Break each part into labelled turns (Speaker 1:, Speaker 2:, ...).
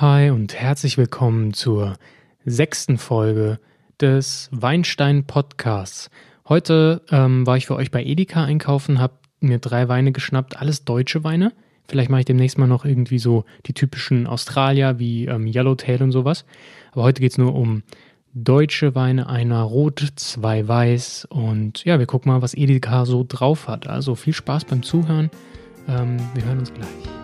Speaker 1: Hi und herzlich willkommen zur sechsten Folge des Weinstein Podcasts. Heute ähm, war ich für euch bei Edeka einkaufen, habe mir drei Weine geschnappt, alles deutsche Weine. Vielleicht mache ich demnächst mal noch irgendwie so die typischen Australier wie ähm, Yellowtail und sowas. Aber heute geht es nur um deutsche Weine, einer rot, zwei weiß. Und ja, wir gucken mal, was Edeka so drauf hat. Also viel Spaß beim Zuhören. Ähm, wir hören uns gleich.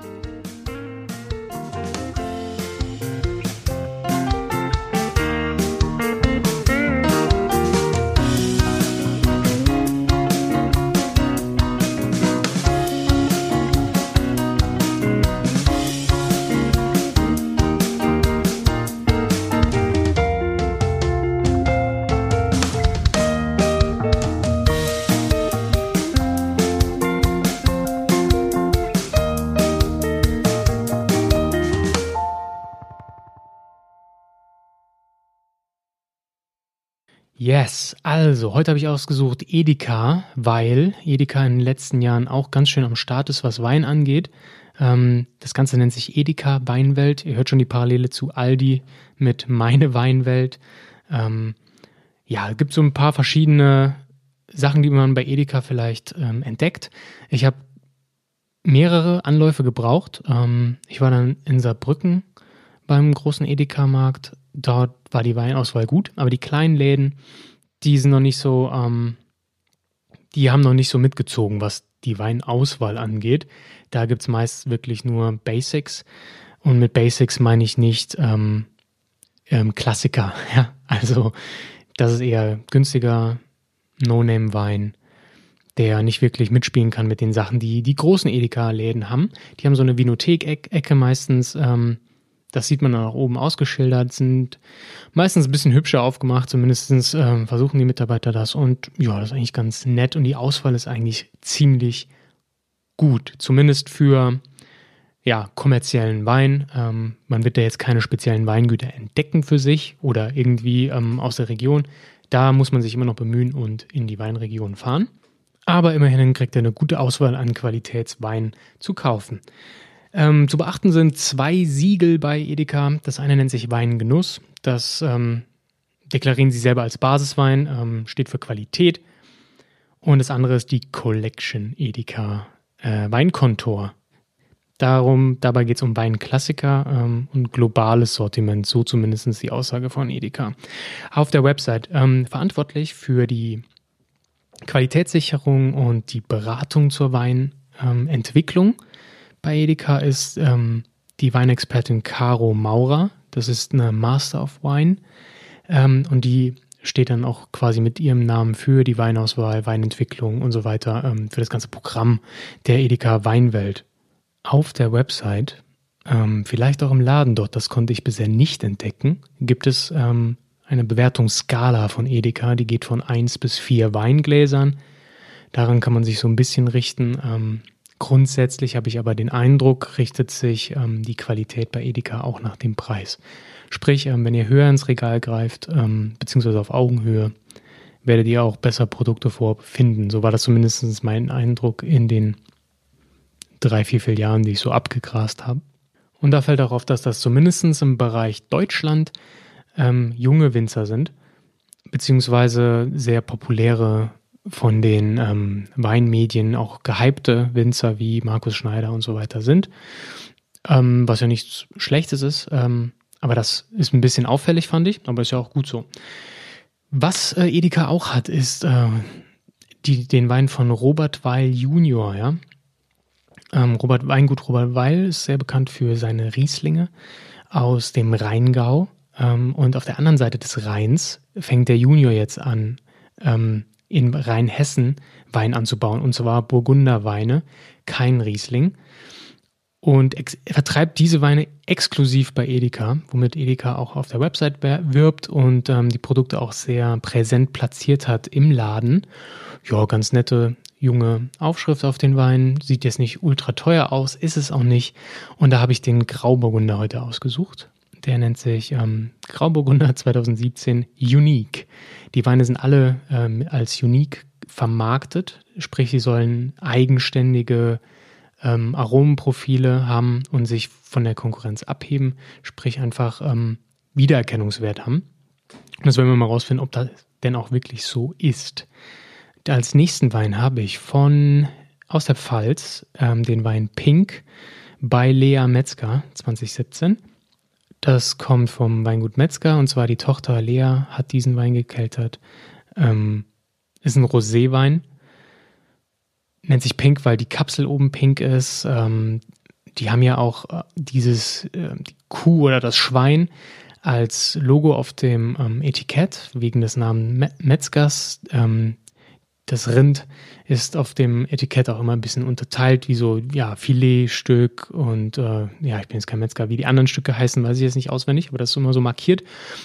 Speaker 1: Yes, also heute habe ich ausgesucht Edeka, weil Edeka in den letzten Jahren auch ganz schön am Start ist, was Wein angeht. Ähm, das Ganze nennt sich Edeka Weinwelt. Ihr hört schon die Parallele zu Aldi mit Meine Weinwelt. Ähm, ja, es gibt so ein paar verschiedene Sachen, die man bei Edeka vielleicht ähm, entdeckt. Ich habe mehrere Anläufe gebraucht. Ähm, ich war dann in Saarbrücken beim großen Edeka-Markt dort war die Weinauswahl gut, aber die kleinen Läden, die sind noch nicht so, ähm, die haben noch nicht so mitgezogen, was die Weinauswahl angeht. Da gibt es meist wirklich nur Basics. Und mit Basics meine ich nicht ähm, ähm, Klassiker. Ja? Also das ist eher günstiger No-Name-Wein, der nicht wirklich mitspielen kann mit den Sachen, die die großen Edeka-Läden haben. Die haben so eine Vinothek-Ecke meistens. Ähm, das sieht man dann auch oben ausgeschildert, sind meistens ein bisschen hübscher aufgemacht, zumindest äh, versuchen die Mitarbeiter das. Und ja, das ist eigentlich ganz nett und die Auswahl ist eigentlich ziemlich gut, zumindest für ja, kommerziellen Wein. Ähm, man wird da jetzt keine speziellen Weingüter entdecken für sich oder irgendwie ähm, aus der Region. Da muss man sich immer noch bemühen und in die Weinregion fahren. Aber immerhin kriegt er eine gute Auswahl an Qualitätswein zu kaufen. Ähm, zu beachten sind zwei Siegel bei Edeka. Das eine nennt sich Weingenuss. Das ähm, deklarieren sie selber als Basiswein, ähm, steht für Qualität. Und das andere ist die Collection Edeka äh, Weinkontor. Darum, dabei geht es um Weinklassiker ähm, und globales Sortiment, so zumindest die Aussage von Edeka. Auf der Website ähm, verantwortlich für die Qualitätssicherung und die Beratung zur Weinentwicklung bei Edeka ist ähm, die Weinexpertin Caro Maurer. Das ist eine Master of Wine. Ähm, und die steht dann auch quasi mit ihrem Namen für die Weinauswahl, Weinentwicklung und so weiter, ähm, für das ganze Programm der Edeka Weinwelt. Auf der Website, ähm, vielleicht auch im Laden dort, das konnte ich bisher nicht entdecken, gibt es ähm, eine Bewertungsskala von Edeka, die geht von 1 bis 4 Weingläsern. Daran kann man sich so ein bisschen richten. Grundsätzlich habe ich aber den Eindruck, richtet sich ähm, die Qualität bei Edeka auch nach dem Preis. Sprich, ähm, wenn ihr höher ins Regal greift, ähm, beziehungsweise auf Augenhöhe, werdet ihr auch besser Produkte vorfinden. So war das zumindest mein Eindruck in den drei, vier, vier Jahren, die ich so abgegrast habe. Und da fällt auch auf, dass das zumindest im Bereich Deutschland ähm, junge Winzer sind, beziehungsweise sehr populäre von den ähm, Weinmedien auch gehypte Winzer wie Markus Schneider und so weiter sind. Ähm, was ja nichts Schlechtes ist, ähm, aber das ist ein bisschen auffällig, fand ich, aber ist ja auch gut so. Was äh, Edeka auch hat, ist äh, die, den Wein von Robert Weil Junior, ja. Ähm, Robert Weingut Robert Weil ist sehr bekannt für seine Rieslinge aus dem Rheingau. Ähm, und auf der anderen Seite des Rheins fängt der Junior jetzt an, ähm, in Rheinhessen Wein anzubauen, und zwar Burgunderweine, kein Riesling. Und er vertreibt diese Weine exklusiv bei Edeka, womit Edeka auch auf der Website wirbt und ähm, die Produkte auch sehr präsent platziert hat im Laden. Ja, ganz nette junge Aufschrift auf den Weinen. Sieht jetzt nicht ultra teuer aus, ist es auch nicht. Und da habe ich den Grauburgunder heute ausgesucht. Der nennt sich ähm, Grauburgunder 2017 Unique. Die Weine sind alle ähm, als Unique vermarktet, sprich, sie sollen eigenständige ähm, Aromenprofile haben und sich von der Konkurrenz abheben, sprich einfach ähm, Wiedererkennungswert haben. Das werden wir mal rausfinden, ob das denn auch wirklich so ist. Als nächsten Wein habe ich von aus der Pfalz ähm, den Wein Pink bei Lea Metzger 2017. Das kommt vom Weingut Metzger und zwar die Tochter Lea hat diesen Wein gekeltert. Ähm, ist ein Roséwein. Nennt sich Pink, weil die Kapsel oben pink ist. Ähm, die haben ja auch äh, dieses, äh, die Kuh oder das Schwein als Logo auf dem ähm, Etikett wegen des Namens Metzgers. Ähm, das Rind ist auf dem Etikett auch immer ein bisschen unterteilt, wie so, ja, Filetstück und äh, ja, ich bin jetzt kein Metzger, wie die anderen Stücke heißen, weiß ich jetzt nicht auswendig, aber das ist immer so markiert.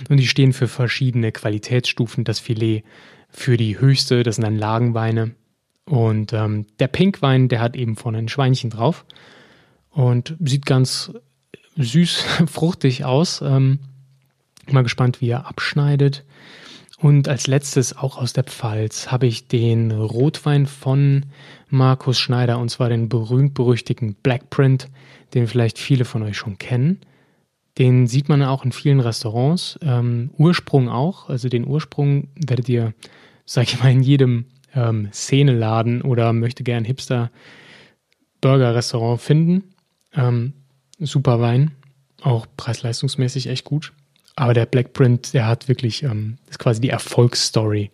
Speaker 1: Und die stehen für verschiedene Qualitätsstufen. Das Filet für die höchste, das sind dann Lagenweine. Und ähm, der Pinkwein, der hat eben vorne ein Schweinchen drauf und sieht ganz süß, fruchtig aus. Ähm, mal gespannt, wie er abschneidet. Und als letztes, auch aus der Pfalz, habe ich den Rotwein von Markus Schneider, und zwar den berühmt-berüchtigten Blackprint, den vielleicht viele von euch schon kennen. Den sieht man auch in vielen Restaurants. Ähm, Ursprung auch. Also den Ursprung werdet ihr, sag ich mal, in jedem ähm, Szeneladen oder möchte gern Hipster Burger-Restaurant finden. Ähm, super Wein. Auch preis-leistungsmäßig echt gut. Aber der Blackprint, der hat wirklich, ähm, ist quasi die Erfolgsstory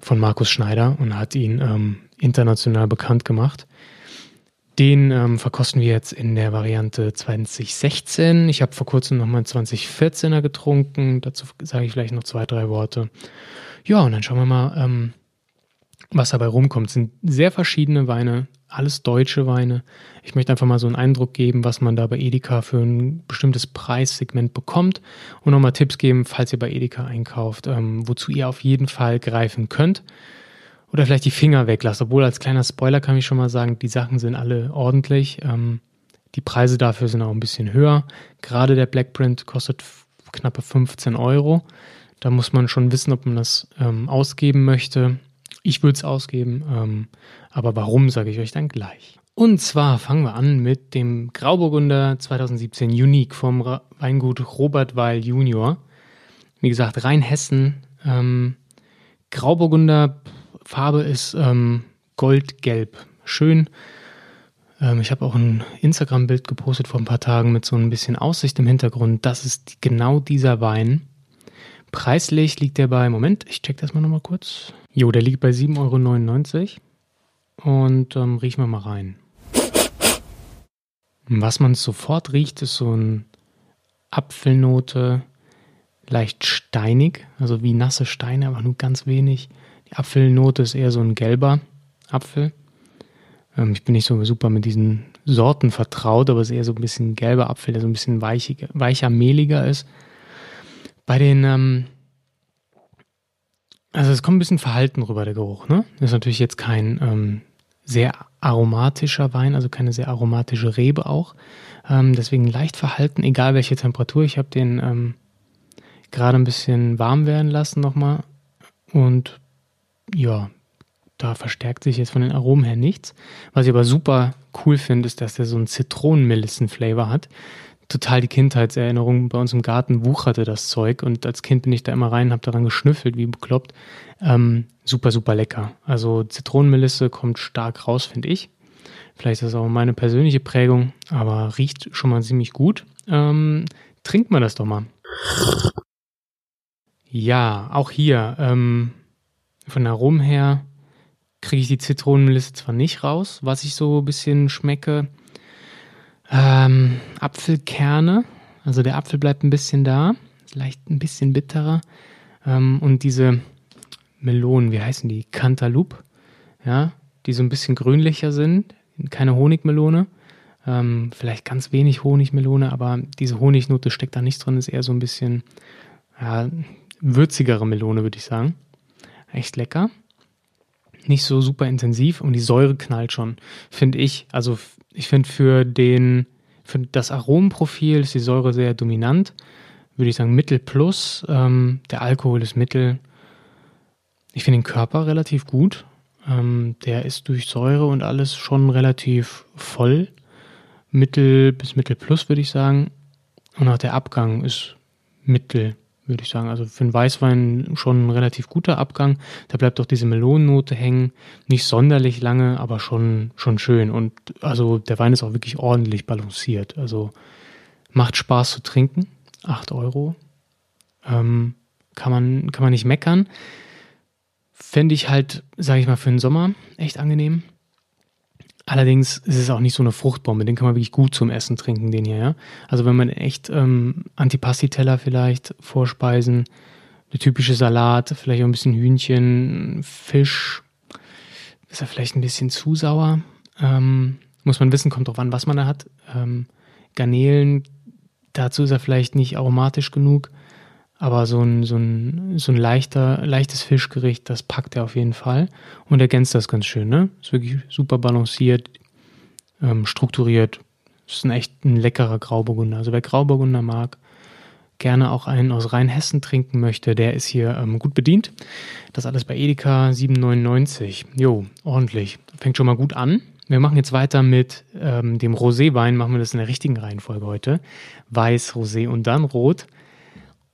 Speaker 1: von Markus Schneider und hat ihn ähm, international bekannt gemacht. Den ähm, verkosten wir jetzt in der Variante 2016. Ich habe vor kurzem nochmal einen 2014er getrunken. Dazu sage ich vielleicht noch zwei, drei Worte. Ja, und dann schauen wir mal, ähm, was dabei rumkommt. Sind sehr verschiedene Weine, alles deutsche Weine. Ich möchte einfach mal so einen Eindruck geben, was man da bei Edeka für ein bestimmtes Preissegment bekommt und nochmal Tipps geben, falls ihr bei Edeka einkauft, ähm, wozu ihr auf jeden Fall greifen könnt. Oder vielleicht die Finger weglasst. Obwohl als kleiner Spoiler kann ich schon mal sagen, die Sachen sind alle ordentlich. Ähm, die Preise dafür sind auch ein bisschen höher. Gerade der Blackprint kostet knappe 15 Euro. Da muss man schon wissen, ob man das ähm, ausgeben möchte. Ich würde es ausgeben, ähm, aber warum, sage ich euch dann gleich. Und zwar fangen wir an mit dem Grauburgunder 2017 Unique vom Weingut Robert Weil Junior. Wie gesagt, Rheinhessen. Ähm, Grauburgunder Farbe ist ähm, goldgelb. Schön. Ähm, ich habe auch ein Instagram-Bild gepostet vor ein paar Tagen mit so ein bisschen Aussicht im Hintergrund. Das ist genau dieser Wein. Preislich liegt der bei, Moment, ich check das mal nochmal kurz. Jo, der liegt bei 7,99 Euro. Und ähm, riechen wir mal rein. Was man sofort riecht, ist so ein Apfelnote, leicht steinig, also wie nasse Steine, aber nur ganz wenig. Die Apfelnote ist eher so ein gelber Apfel. Ähm, ich bin nicht so super mit diesen Sorten vertraut, aber es ist eher so ein bisschen gelber Apfel, der so ein bisschen weichig, weicher, mehliger ist. Bei den, ähm, also es kommt ein bisschen verhalten rüber, der Geruch, ne? Ist natürlich jetzt kein ähm, sehr aromatischer Wein, also keine sehr aromatische Rebe auch. Ähm, deswegen leicht verhalten, egal welche Temperatur. Ich habe den ähm, gerade ein bisschen warm werden lassen nochmal. Und ja, da verstärkt sich jetzt von den Aromen her nichts. Was ich aber super cool finde, ist, dass der so einen Zitronenmelissen-Flavor hat total die Kindheitserinnerung. Bei uns im Garten wucherte das Zeug und als Kind bin ich da immer rein, habe daran geschnüffelt, wie bekloppt. Ähm, super, super lecker. Also Zitronenmelisse kommt stark raus, finde ich. Vielleicht ist das auch meine persönliche Prägung, aber riecht schon mal ziemlich gut. Ähm, trinkt man das doch mal. Ja, auch hier ähm, von Rum her kriege ich die Zitronenmelisse zwar nicht raus, was ich so ein bisschen schmecke, ähm, Apfelkerne, also der Apfel bleibt ein bisschen da, leicht ein bisschen bitterer. Ähm, und diese Melonen, wie heißen die? Cantaloupe, ja, die so ein bisschen grünlicher sind, keine Honigmelone. Ähm, vielleicht ganz wenig Honigmelone, aber diese Honignote steckt da nicht drin, ist eher so ein bisschen ja, würzigere Melone, würde ich sagen. Echt lecker. Nicht so super intensiv und die Säure knallt schon, finde ich. Also ich finde für den, für das Aromenprofil ist die Säure sehr dominant. Würde ich sagen Mittel plus. Ähm, der Alkohol ist Mittel. Ich finde den Körper relativ gut. Ähm, der ist durch Säure und alles schon relativ voll. Mittel bis Mittel plus, würde ich sagen. Und auch der Abgang ist Mittel, würde ich sagen. Also für einen Weißwein schon ein relativ guter Abgang. Da bleibt auch diese Melonennote hängen. Nicht sonderlich lange, aber schon, schon schön. Und also der Wein ist auch wirklich ordentlich balanciert. Also macht Spaß zu trinken. 8 Euro. Ähm, kann, man, kann man nicht meckern. Fände ich halt, sage ich mal, für den Sommer echt angenehm. Allerdings ist es auch nicht so eine Fruchtbombe, den kann man wirklich gut zum Essen trinken, den hier, ja. Also wenn man echt ähm, Antipasti-Teller vielleicht vorspeisen, eine typische Salat, vielleicht auch ein bisschen Hühnchen, Fisch, ist er vielleicht ein bisschen zu sauer. Ähm, muss man wissen, kommt drauf an, was man da hat. Ähm, Garnelen, dazu ist er vielleicht nicht aromatisch genug. Aber so ein, so ein, so ein leichter, leichtes Fischgericht, das packt er auf jeden Fall und ergänzt das ganz schön. Ne? Ist wirklich super balanciert, ähm, strukturiert. Ist ein echt ein leckerer Grauburgunder. Also wer Grauburgunder mag, gerne auch einen aus Rheinhessen trinken möchte, der ist hier ähm, gut bedient. Das alles bei Edeka 7,99. Jo, ordentlich. Fängt schon mal gut an. Wir machen jetzt weiter mit ähm, dem Roséwein. Machen wir das in der richtigen Reihenfolge heute. Weiß, Rosé und dann Rot.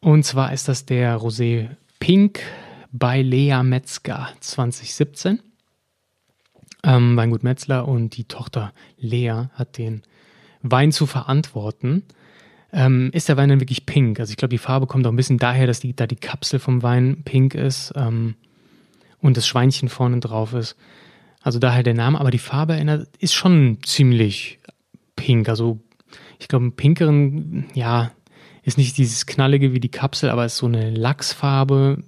Speaker 1: Und zwar ist das der Rosé Pink bei Lea Metzger 2017. Ähm, Weingut Metzler und die Tochter Lea hat den Wein zu verantworten. Ähm, ist der Wein dann wirklich pink? Also ich glaube, die Farbe kommt auch ein bisschen daher, dass die, da die Kapsel vom Wein pink ist ähm, und das Schweinchen vorne drauf ist. Also daher der Name, aber die Farbe erinnert, ist schon ziemlich pink. Also ich glaube, einen pinkeren, ja, ist nicht dieses knallige wie die Kapsel, aber ist so eine Lachsfarbe,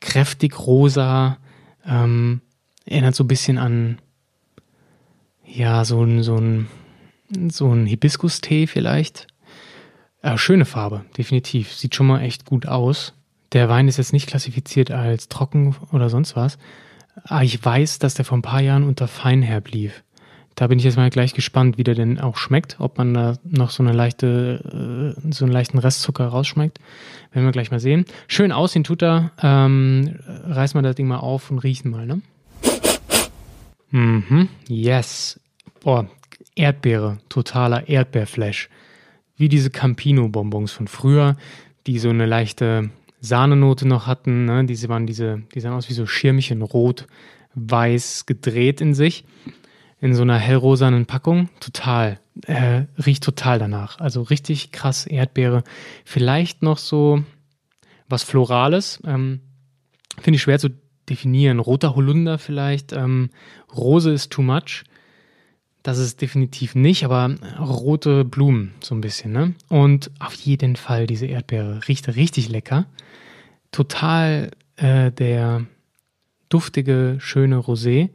Speaker 1: kräftig rosa, ähm, erinnert so ein bisschen an, ja, so ein, so ein, so ein Hibiskus-Tee vielleicht. Äh, schöne Farbe, definitiv. Sieht schon mal echt gut aus. Der Wein ist jetzt nicht klassifiziert als trocken oder sonst was. Aber ich weiß, dass der vor ein paar Jahren unter Feinherb lief. Da bin ich jetzt mal gleich gespannt, wie der denn auch schmeckt, ob man da noch so eine leichte, äh, so einen leichten Restzucker rausschmeckt. Werden wir gleich mal sehen. Schön aussehen tut er. Ähm, reißen wir das Ding mal auf und riechen mal, ne? Mhm, yes. Boah, Erdbeere, totaler Erdbeerflash. Wie diese Campino-Bonbons von früher, die so eine leichte Sahnenote noch hatten. Ne? Diese waren diese, die sahen aus wie so Schirmchen, rot, weiß gedreht in sich in so einer hellrosanen Packung. Total. Äh, riecht total danach. Also richtig krass Erdbeere. Vielleicht noch so was Florales. Ähm, Finde ich schwer zu definieren. Roter Holunder vielleicht. Ähm, Rose ist too much. Das ist definitiv nicht, aber rote Blumen so ein bisschen. Ne? Und auf jeden Fall diese Erdbeere. Riecht richtig lecker. Total äh, der duftige, schöne Rosé.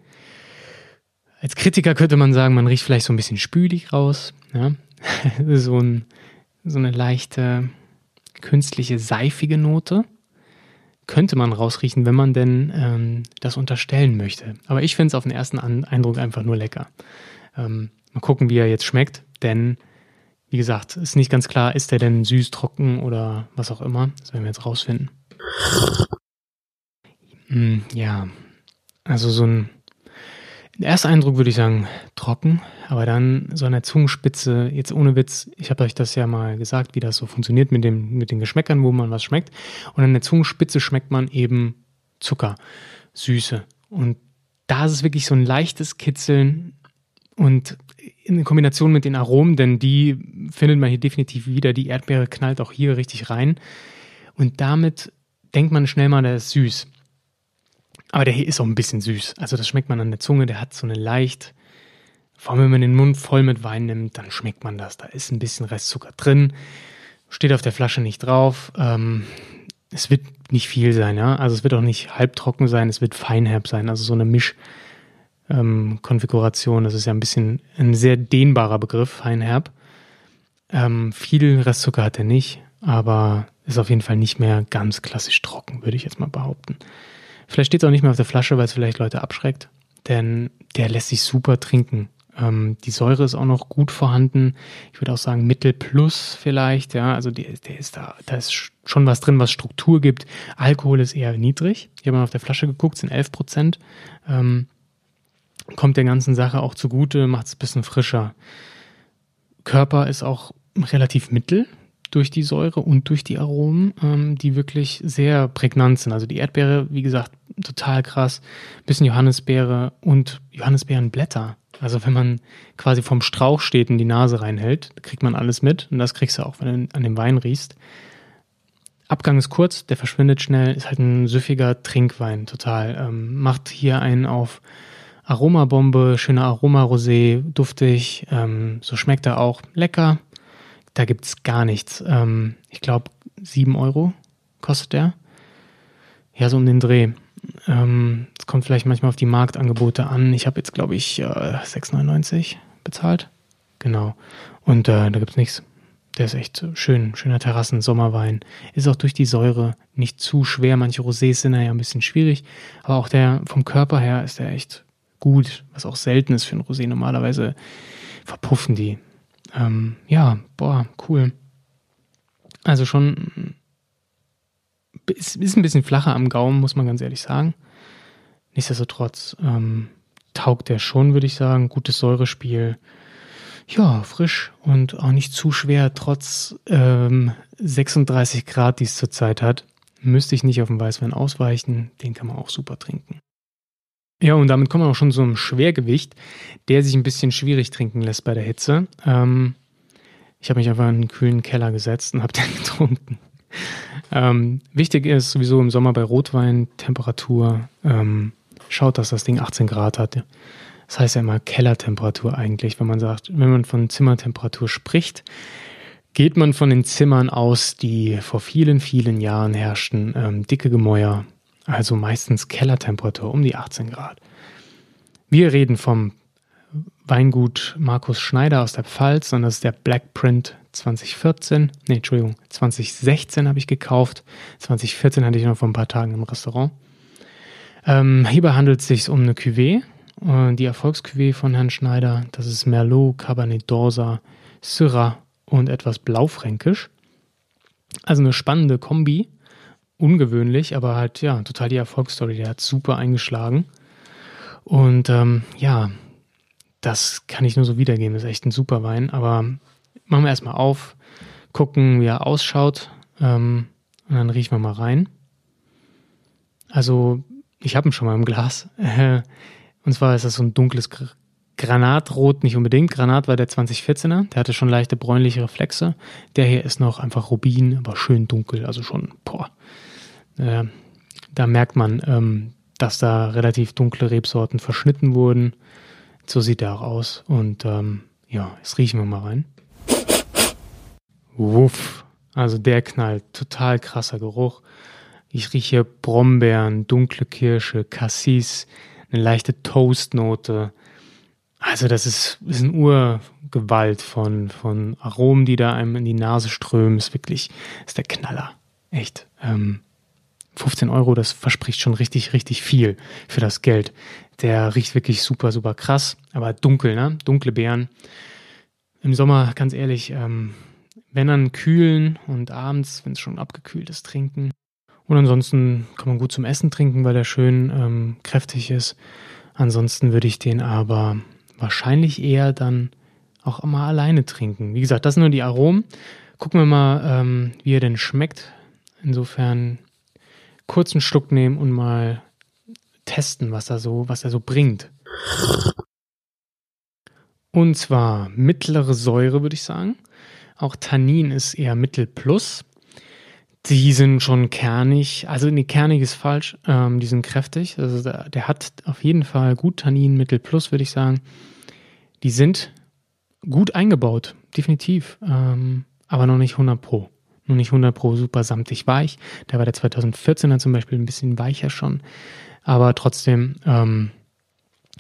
Speaker 1: Als Kritiker könnte man sagen, man riecht vielleicht so ein bisschen spülig raus. Ja? so, ein, so eine leichte künstliche seifige Note könnte man rausriechen, wenn man denn ähm, das unterstellen möchte. Aber ich finde es auf den ersten Eindruck einfach nur lecker. Ähm, mal gucken, wie er jetzt schmeckt, denn wie gesagt, ist nicht ganz klar, ist der denn süß, trocken oder was auch immer. Das werden wir jetzt rausfinden. Mm, ja, also so ein der erste Eindruck würde ich sagen, trocken, aber dann so an der Zungenspitze, jetzt ohne Witz, ich habe euch das ja mal gesagt, wie das so funktioniert mit, dem, mit den Geschmäckern, wo man was schmeckt. Und an der Zungenspitze schmeckt man eben Zucker, Süße. Und da ist es wirklich so ein leichtes Kitzeln und in Kombination mit den Aromen, denn die findet man hier definitiv wieder. Die Erdbeere knallt auch hier richtig rein. Und damit denkt man schnell mal, der ist süß. Aber der hier ist auch ein bisschen süß. Also das schmeckt man an der Zunge. Der hat so eine leicht, vor allem wenn man den Mund voll mit Wein nimmt, dann schmeckt man das. Da ist ein bisschen Restzucker drin. Steht auf der Flasche nicht drauf. Ähm, es wird nicht viel sein, ja. Also es wird auch nicht halbtrocken sein, es wird feinherb sein. Also so eine Mischkonfiguration. Ähm, das ist ja ein bisschen ein sehr dehnbarer Begriff, feinherb. Ähm, viel Restzucker hat er nicht, aber ist auf jeden Fall nicht mehr ganz klassisch trocken, würde ich jetzt mal behaupten. Vielleicht steht es auch nicht mehr auf der Flasche, weil es vielleicht Leute abschreckt, denn der lässt sich super trinken. Ähm, die Säure ist auch noch gut vorhanden. Ich würde auch sagen Mittel plus vielleicht, ja, also der, der ist da, da ist schon was drin, was Struktur gibt. Alkohol ist eher niedrig. Ich habe mal auf der Flasche geguckt, sind 11 Prozent. Ähm, kommt der ganzen Sache auch zugute, macht es ein bisschen frischer. Körper ist auch relativ mittel durch die Säure und durch die Aromen, ähm, die wirklich sehr prägnant sind. Also die Erdbeere, wie gesagt, total krass. Bisschen Johannisbeere und Johannisbeerenblätter. Also wenn man quasi vom Strauch steht und die Nase reinhält, kriegt man alles mit. Und das kriegst du auch, wenn du an dem Wein riechst. Abgang ist kurz, der verschwindet schnell, ist halt ein süffiger Trinkwein, total. Ähm, macht hier einen auf Aromabombe, schöner Aroma-Rosé, duftig, ähm, so schmeckt er auch lecker. Da gibt es gar nichts. Ähm, ich glaube, 7 Euro kostet der. Ja, so um den Dreh. Ähm, es kommt vielleicht manchmal auf die Marktangebote an. Ich habe jetzt, glaube ich, äh, 6,99 bezahlt. Genau. Und äh, da gibt es nichts. Der ist echt schön, schöner Terrassen-Sommerwein. Ist auch durch die Säure nicht zu schwer. Manche Rosés sind ja ein bisschen schwierig, aber auch der vom Körper her ist der echt gut, was auch selten ist für ein Rosé. Normalerweise verpuffen die. Ähm, ja, boah, cool. Also schon ist, ist ein bisschen flacher am Gaumen, muss man ganz ehrlich sagen. Nichtsdestotrotz ähm, taugt der schon, würde ich sagen. Gutes Säurespiel ja, frisch und auch nicht zu schwer, trotz ähm, 36 Grad, die es zurzeit hat. Müsste ich nicht auf den Weißwein ausweichen, den kann man auch super trinken. Ja, und damit kommen wir auch schon zu einem Schwergewicht, der sich ein bisschen schwierig trinken lässt bei der Hitze. Ähm, ich habe mich einfach in einen kühlen Keller gesetzt und habe den getrunken. Ähm, wichtig ist sowieso im Sommer bei Rotwein Temperatur. Ähm, schaut, dass das Ding 18 Grad hat. Das heißt ja immer Kellertemperatur eigentlich, wenn man sagt, wenn man von Zimmertemperatur spricht, geht man von den Zimmern aus, die vor vielen, vielen Jahren herrschten, ähm, dicke Gemäuer, also meistens Kellertemperatur um die 18 Grad. Wir reden vom Weingut Markus Schneider aus der Pfalz und das ist der Black Print 2014. Nee, Entschuldigung, 2016 habe ich gekauft. 2014 hatte ich noch vor ein paar Tagen im Restaurant. Ähm, hierbei handelt es sich um eine Cuvée äh, die Erfolgscuvée von Herrn Schneider, das ist Merlot, Cabernet d'Orsa, Syrah und etwas Blaufränkisch. Also eine spannende Kombi. Ungewöhnlich, aber halt, ja, total die Erfolgsstory. Der hat super eingeschlagen. Und ähm, ja, das kann ich nur so wiedergeben. Das ist echt ein super Wein. Aber machen wir erstmal auf, gucken, wie er ausschaut. Ähm, und dann riechen wir mal rein. Also, ich habe ihn schon mal im Glas. Und zwar ist das so ein dunkles Granatrot, nicht unbedingt. Granat war der 2014er, der hatte schon leichte bräunliche Reflexe. Der hier ist noch einfach Rubin, aber schön dunkel, also schon, boah. Äh, da merkt man, ähm, dass da relativ dunkle Rebsorten verschnitten wurden. So sieht er auch aus. Und ähm, ja, jetzt riechen wir mal rein. Wuff. Also der knallt. Total krasser Geruch. Ich rieche Brombeeren, dunkle Kirsche, Cassis, eine leichte Toastnote. Also das ist, ist ein Urgewalt von, von Aromen, die da einem in die Nase strömen. Ist wirklich, ist der Knaller. Echt. Ähm, 15 Euro, das verspricht schon richtig, richtig viel für das Geld. Der riecht wirklich super, super krass, aber dunkel, ne? Dunkle Beeren. Im Sommer, ganz ehrlich, ähm, wenn dann kühlen und abends, wenn es schon abgekühlt ist, trinken. Und ansonsten kann man gut zum Essen trinken, weil der schön ähm, kräftig ist. Ansonsten würde ich den aber wahrscheinlich eher dann auch mal alleine trinken. Wie gesagt, das sind nur die Aromen. Gucken wir mal, ähm, wie er denn schmeckt. Insofern kurzen Schluck nehmen und mal testen, was er so, was er so bringt. Und zwar mittlere Säure, würde ich sagen. Auch Tannin ist eher Mittel plus. Die sind schon kernig, also nee, kernig ist falsch, ähm, die sind kräftig. Also der, der, hat auf jeden Fall gut Tannin, Mittel plus, würde ich sagen. Die sind gut eingebaut, definitiv, ähm, aber noch nicht 100 Pro. Nur nicht 100 Pro super samtig weich. Da war der 2014er zum Beispiel ein bisschen weicher schon, aber trotzdem ähm,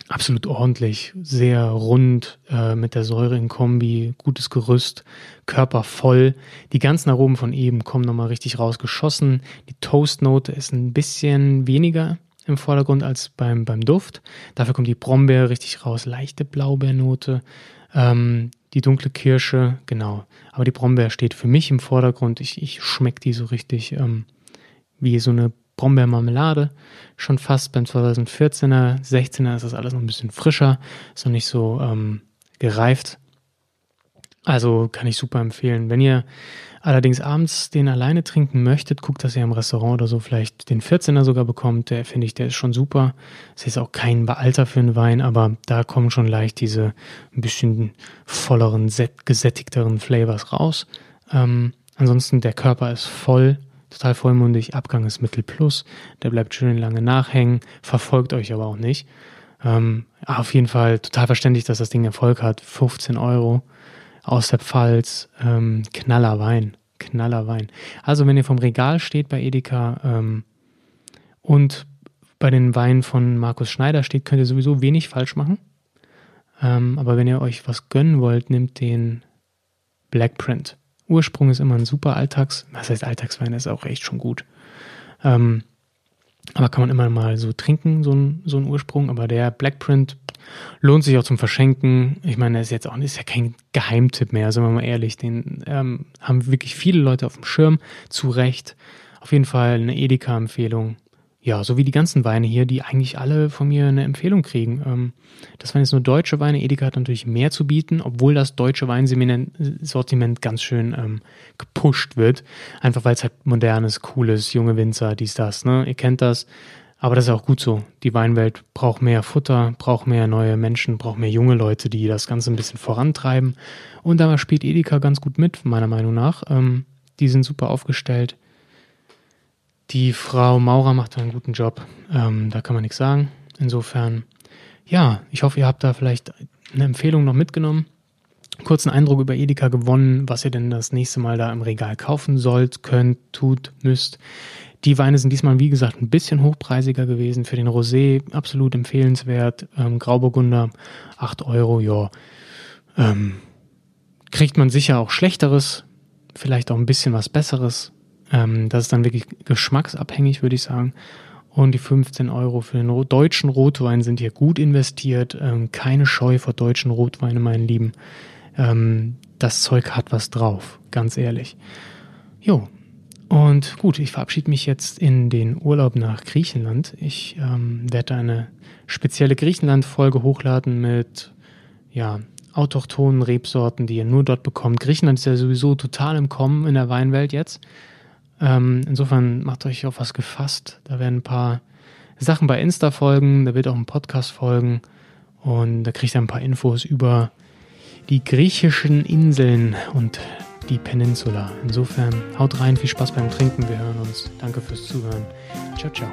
Speaker 1: absolut ordentlich, sehr rund, äh, mit der Säure in Kombi, gutes Gerüst, Körper voll. Die ganzen Aromen von eben kommen nochmal richtig rausgeschossen. Die Toastnote ist ein bisschen weniger im Vordergrund als beim, beim Duft. Dafür kommt die Brombeere richtig raus, leichte Blaubeernote, ähm, die dunkle Kirsche, genau. Aber die Brombeer steht für mich im Vordergrund. Ich, ich schmecke die so richtig ähm, wie so eine Brombeermarmelade. Schon fast beim 2014er, 16er ist das alles noch ein bisschen frischer, ist noch nicht so ähm, gereift. Also kann ich super empfehlen. Wenn ihr allerdings abends den alleine trinken möchtet, guckt, dass ihr im Restaurant oder so vielleicht den 14er sogar bekommt. Der finde ich, der ist schon super. Es ist auch kein Alter für einen Wein, aber da kommen schon leicht diese ein bisschen volleren, gesättigteren Flavors raus. Ähm, ansonsten der Körper ist voll, total vollmundig. Abgang ist Mittel plus. Der bleibt schön lange nachhängen, verfolgt euch aber auch nicht. Ähm, auf jeden Fall total verständlich, dass das Ding Erfolg hat. 15 Euro aus der Pfalz, ähm, knaller Wein, knaller Wein. Also wenn ihr vom Regal steht bei Edeka ähm, und bei den Weinen von Markus Schneider steht, könnt ihr sowieso wenig falsch machen. Ähm, aber wenn ihr euch was gönnen wollt, nehmt den Black Print. Ursprung ist immer ein super Alltags, was heißt Alltagswein, ist auch echt schon gut. Ähm, aber kann man immer mal so trinken, so ein, so ein Ursprung. Aber der Black Print Lohnt sich auch zum Verschenken. Ich meine, das ist jetzt auch ist ja kein Geheimtipp mehr, sagen wir mal ehrlich. Den ähm, haben wirklich viele Leute auf dem Schirm, zu Recht. Auf jeden Fall eine Edeka-Empfehlung. Ja, so wie die ganzen Weine hier, die eigentlich alle von mir eine Empfehlung kriegen. Ähm, das waren jetzt nur deutsche Weine. Edeka hat natürlich mehr zu bieten, obwohl das deutsche Weinsortiment ganz schön ähm, gepusht wird. Einfach weil es halt modernes, cooles, junge Winzer, dies, das. Ne? Ihr kennt das. Aber das ist auch gut so. Die Weinwelt braucht mehr Futter, braucht mehr neue Menschen, braucht mehr junge Leute, die das Ganze ein bisschen vorantreiben. Und da spielt Edeka ganz gut mit, meiner Meinung nach. Ähm, die sind super aufgestellt. Die Frau Maurer macht einen guten Job. Ähm, da kann man nichts sagen. Insofern, ja, ich hoffe, ihr habt da vielleicht eine Empfehlung noch mitgenommen. Kurzen Eindruck über Edeka gewonnen, was ihr denn das nächste Mal da im Regal kaufen sollt, könnt, tut, müsst. Die Weine sind diesmal, wie gesagt, ein bisschen hochpreisiger gewesen. Für den Rosé absolut empfehlenswert. Ähm, Grauburgunder 8 Euro, ja. Ähm, kriegt man sicher auch Schlechteres, vielleicht auch ein bisschen was Besseres. Ähm, das ist dann wirklich geschmacksabhängig, würde ich sagen. Und die 15 Euro für den deutschen Rotwein sind hier gut investiert. Ähm, keine Scheu vor deutschen Rotweinen, mein Lieben. Ähm, das Zeug hat was drauf, ganz ehrlich. Jo, und gut, ich verabschiede mich jetzt in den Urlaub nach Griechenland. Ich ähm, werde eine spezielle Griechenland-Folge hochladen mit ja, autochthonen Rebsorten, die ihr nur dort bekommt. Griechenland ist ja sowieso total im Kommen in der Weinwelt jetzt. Ähm, insofern macht euch auf was gefasst. Da werden ein paar Sachen bei Insta folgen, da wird auch ein Podcast folgen und da kriegt ihr ein paar Infos über die griechischen Inseln und die Peninsula. Insofern haut rein, viel Spaß beim Trinken. Wir hören uns. Danke fürs Zuhören. Ciao, ciao.